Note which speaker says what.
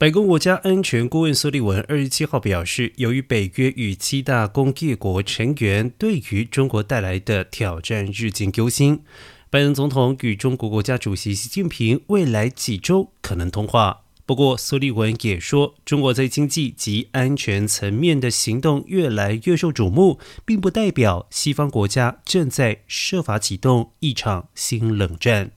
Speaker 1: 白宫国家安全顾问苏利文二十七号表示，由于北约与七大工业国成员对于中国带来的挑战日渐忧心，拜登总统与中国国家主席习近平未来几周可能通话。不过，苏利文也说，中国在经济及安全层面的行动越来越受瞩目，并不代表西方国家正在设法启动一场新冷战。